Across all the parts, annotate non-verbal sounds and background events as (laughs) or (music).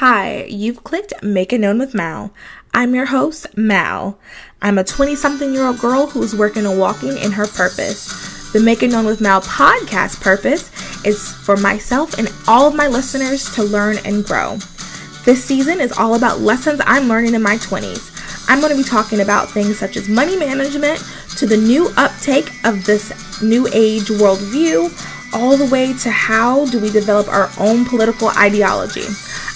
Hi, you've clicked Make It Known with Mal. I'm your host, Mal. I'm a 20 something year old girl who's working and walking in her purpose. The Make It Known with Mal podcast purpose is for myself and all of my listeners to learn and grow. This season is all about lessons I'm learning in my 20s. I'm going to be talking about things such as money management to the new uptake of this new age worldview, all the way to how do we develop our own political ideology.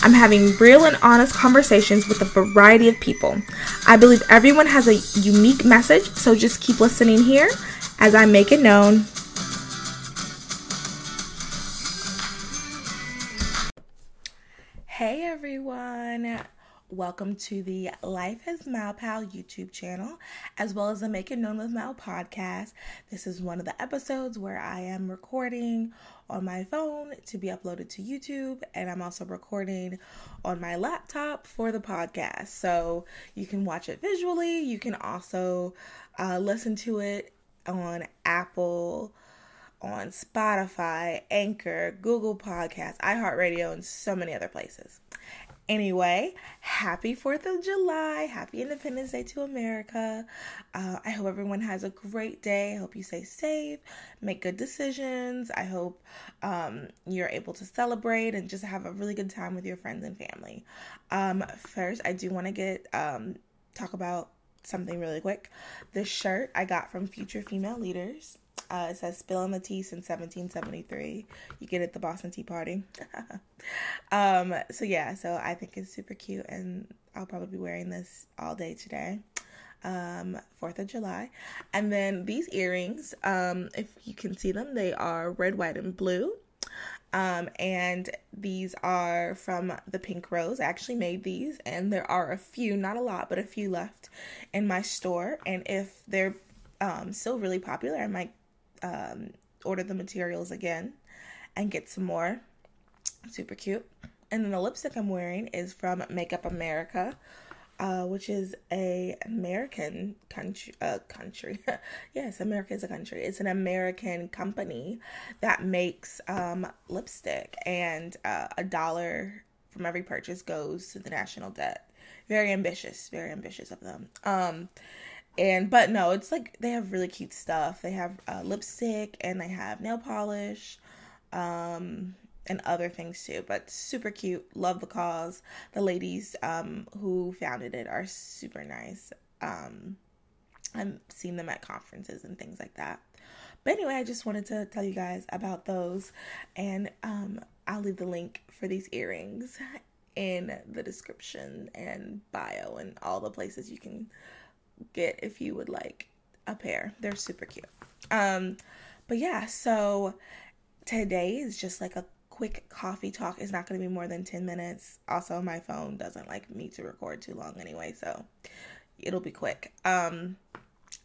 I'm having real and honest conversations with a variety of people. I believe everyone has a unique message, so just keep listening here as I make it known. Hey everyone! Welcome to the Life as Malpal YouTube channel, as well as the Make It Known with Mal podcast. This is one of the episodes where I am recording on my phone to be uploaded to YouTube, and I'm also recording on my laptop for the podcast. So you can watch it visually, you can also uh, listen to it on Apple on Spotify, Anchor, Google Podcasts, iHeartRadio, and so many other places. Anyway, happy 4th of July. Happy Independence Day to America. Uh, I hope everyone has a great day. I hope you stay safe, make good decisions. I hope um, you're able to celebrate and just have a really good time with your friends and family. Um, first, I do want to get um, talk about something really quick. This shirt I got from Future Female Leaders. Uh, it says "Spilling the Tea since 1773." You get it at the Boston Tea Party. (laughs) um, so yeah, so I think it's super cute, and I'll probably be wearing this all day today. Um, Fourth of July, and then these earrings. Um, if you can see them, they are red, white, and blue. Um, and these are from the Pink Rose. I actually made these, and there are a few, not a lot, but a few left in my store. And if they're um, still really popular, I might um, order the materials again and get some more. Super cute. And then the lipstick I'm wearing is from Makeup America, uh, which is a American country. Uh, country, (laughs) yes, America is a country. It's an American company that makes um, lipstick, and uh, a dollar from every purchase goes to the national debt. Very ambitious, very ambitious of them. Um, and but no it's like they have really cute stuff. They have uh, lipstick and they have nail polish um and other things too but super cute. Love the cause. The ladies um who founded it are super nice. Um i've seen them at conferences and things like that. But anyway i just wanted to tell you guys about those. And um i'll leave the link for these earrings in the description and bio and all the places you can get if you would like a pair. They're super cute. Um, but yeah, so today is just like a quick coffee talk. It's not going to be more than 10 minutes. Also, my phone doesn't like me to record too long anyway, so it'll be quick. Um,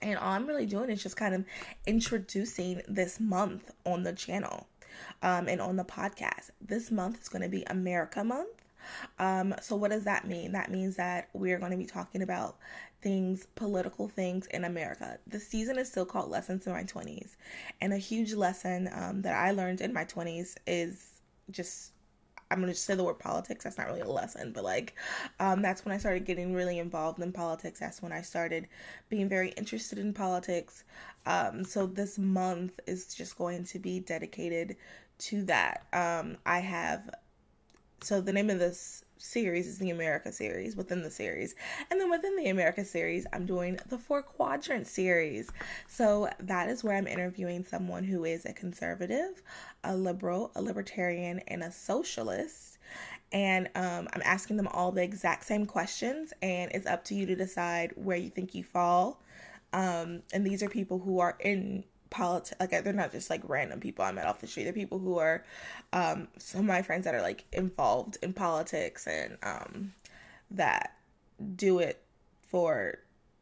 and all I'm really doing is just kind of introducing this month on the channel um, and on the podcast. This month is going to be America Month. Um, so, what does that mean? That means that we're going to be talking about things, political things in America. The season is still called Lessons in My 20s. And a huge lesson um, that I learned in my 20s is just I'm gonna say the word politics. That's not really a lesson, but like, um, that's when I started getting really involved in politics. That's when I started being very interested in politics. Um, so this month is just going to be dedicated to that. Um, I have, so the name of this series is the America series within the series. And then within the America series, I'm doing the four quadrant series. So that is where I'm interviewing someone who is a conservative, a liberal, a libertarian, and a socialist. And um, I'm asking them all the exact same questions, and it's up to you to decide where you think you fall. Um, and these are people who are in politics like they're not just like random people i met off the street. They're people who are um some of my friends that are like involved in politics and um that do it for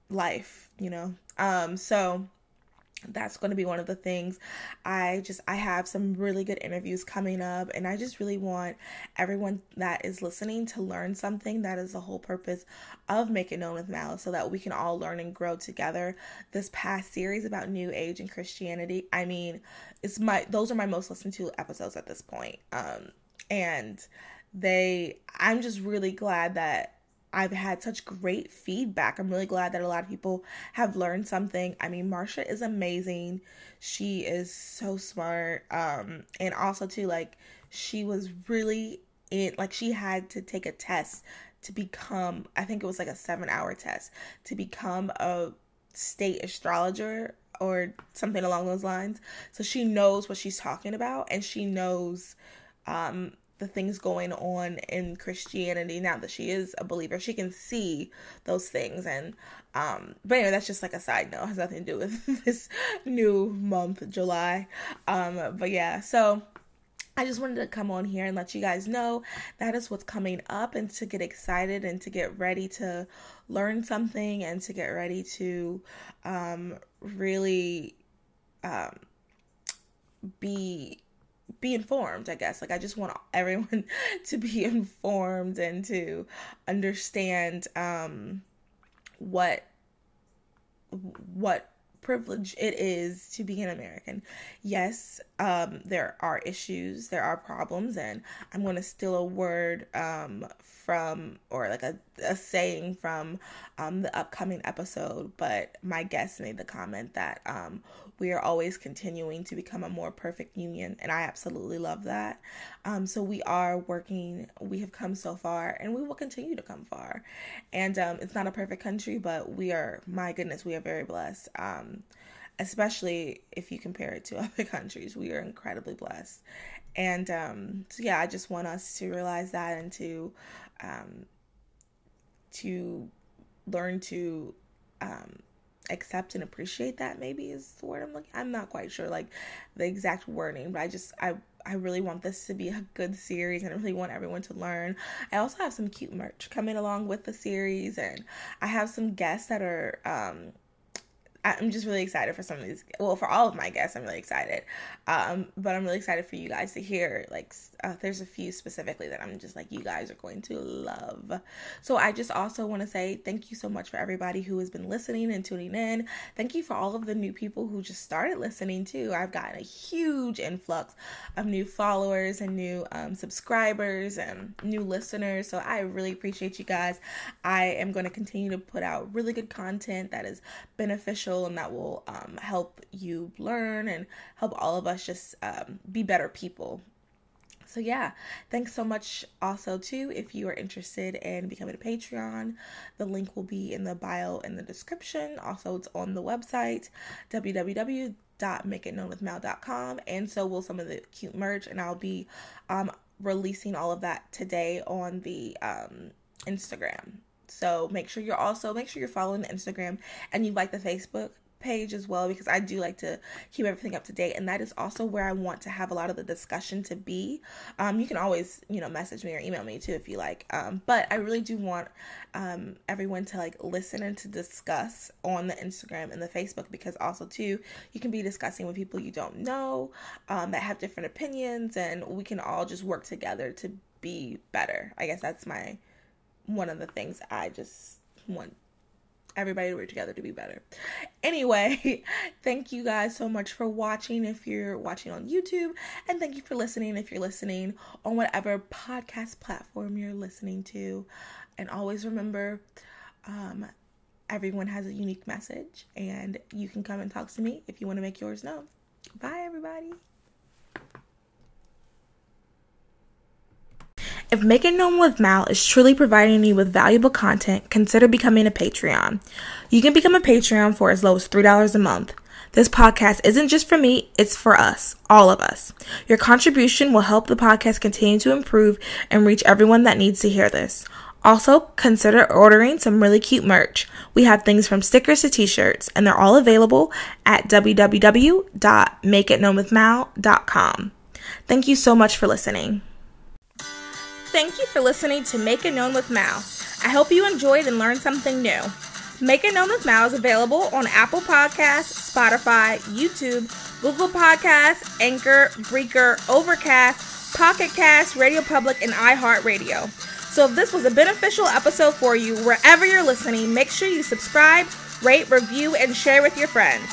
life you know? Um so that's going to be one of the things. I just i have some really good interviews coming up and i just really want everyone that is listening to learn something that is the whole purpose of make it known with Mal is so that we can all learn and grow together. This past series about new age and christianity i mean it's my those are my most listened to episodes at this point. Um and they I'm just really glad that I've had such great feedback. I'm really glad that a lot of people have learned something. I mean, Marsha is amazing. She is so smart. Um, and also too, like, she was really in like she had to take a test to become I think it was like a seven hour test to become a state astrologer or something along those lines. So she knows what she's talking about and she knows um the things going on in Christianity now that she is a believer. She can see those things and um but anyway, that's just like a side note. It has nothing to do with (laughs) this new month, July. Um but yeah, so I just wanted to come on here and let you guys know that is what's coming up and to get excited and to get ready to learn something and to get ready to um really um be be informed, I guess. Like I just want (laughs) everyone to be (laughs) informed and to understand um what what privilege it is to be an American. Yes, um, there are issues, there are problems, and I'm going to steal a word um, from, or like a, a saying from um, the upcoming episode, but my guest made the comment that um, we are always continuing to become a more perfect union, and I absolutely love that. Um, so we are working, we have come so far, and we will continue to come far. And um, it's not a perfect country, but we are, my goodness, we are very blessed. Especially if you compare it to (laughs) other countries, we are incredibly blessed. And um, so, yeah, I just want us to realize that and to um, to learn to um, accept and appreciate that maybe is the word I'm looking I'm not quite sure like the exact wording but I just I I really want this to be a good series and I really want everyone to learn. I also have some cute merch coming along with the series and I have some guests that are um I'm just really excited for some of these. Well, for all of my guests, I'm really excited. Um, but I'm really excited for you guys to hear. Like, uh, there's a few specifically that I'm just like, you guys are going to love. So I just also want to say thank you so much for everybody who has been listening and tuning in. Thank you for all of the new people who just started listening too. I've gotten a huge influx of new followers and new um, subscribers and new listeners. So I really appreciate you guys. I am going to continue to put out really good content that is beneficial and that will um, help you learn and help all of us just um, be better people. So yeah, thanks so much also too if you are interested in becoming a Patreon. The link will be in the bio in the description. Also it's on the website www.makeitknownwithmal.com and so will some of the cute merch and I'll be um, releasing all of that today on the um, Instagram. So make sure you're also make sure you're following the Instagram and you like the Facebook page as well because I do like to keep everything up to date and that is also where I want to have a lot of the discussion to be. Um, you can always, you know, message me or email me too if you like. Um, but I really do want um, everyone to like listen and to discuss on the Instagram and the Facebook because also too you can be discussing with people you don't know um, that have different opinions and we can all just work together to be better. I guess that's my one of the things I just want everybody to work together to be better. Anyway, (laughs) thank you guys so much for watching if you're watching on YouTube, and thank you for listening if you're listening on whatever podcast platform you're listening to. And always remember, um, everyone has a unique message, and you can come and talk to me if you want to make yours known. Bye, everybody. If Make It Known with Mal is truly providing you with valuable content, consider becoming a Patreon. You can become a Patreon for as low as $3 a month. This podcast isn't just for me, it's for us, all of us. Your contribution will help the podcast continue to improve and reach everyone that needs to hear this. Also, consider ordering some really cute merch. We have things from stickers to t-shirts, and they're all available at www.makeitknownwithmal.com. Thank you so much for listening. Thank you for listening to Make It Known with Mal. I hope you enjoyed and learned something new. Make It Known with Mal is available on Apple Podcasts, Spotify, YouTube, Google Podcasts, Anchor, Breaker, Overcast, Pocket Cast, Radio Public, and iHeartRadio. So if this was a beneficial episode for you, wherever you're listening, make sure you subscribe, rate, review, and share with your friends.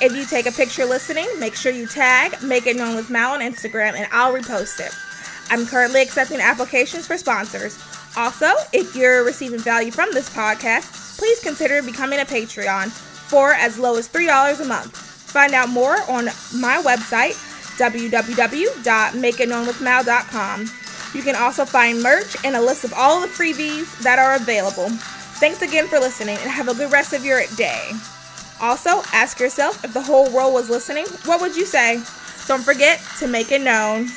If you take a picture listening, make sure you tag Make It Known with Mal on Instagram and I'll repost it. I'm currently accepting applications for sponsors. Also, if you're receiving value from this podcast, please consider becoming a Patreon for as low as $3 a month. Find out more on my website, www.makeitknownwithmal.com. You can also find merch and a list of all the freebies that are available. Thanks again for listening and have a good rest of your day. Also, ask yourself if the whole world was listening, what would you say? Don't forget to make it known.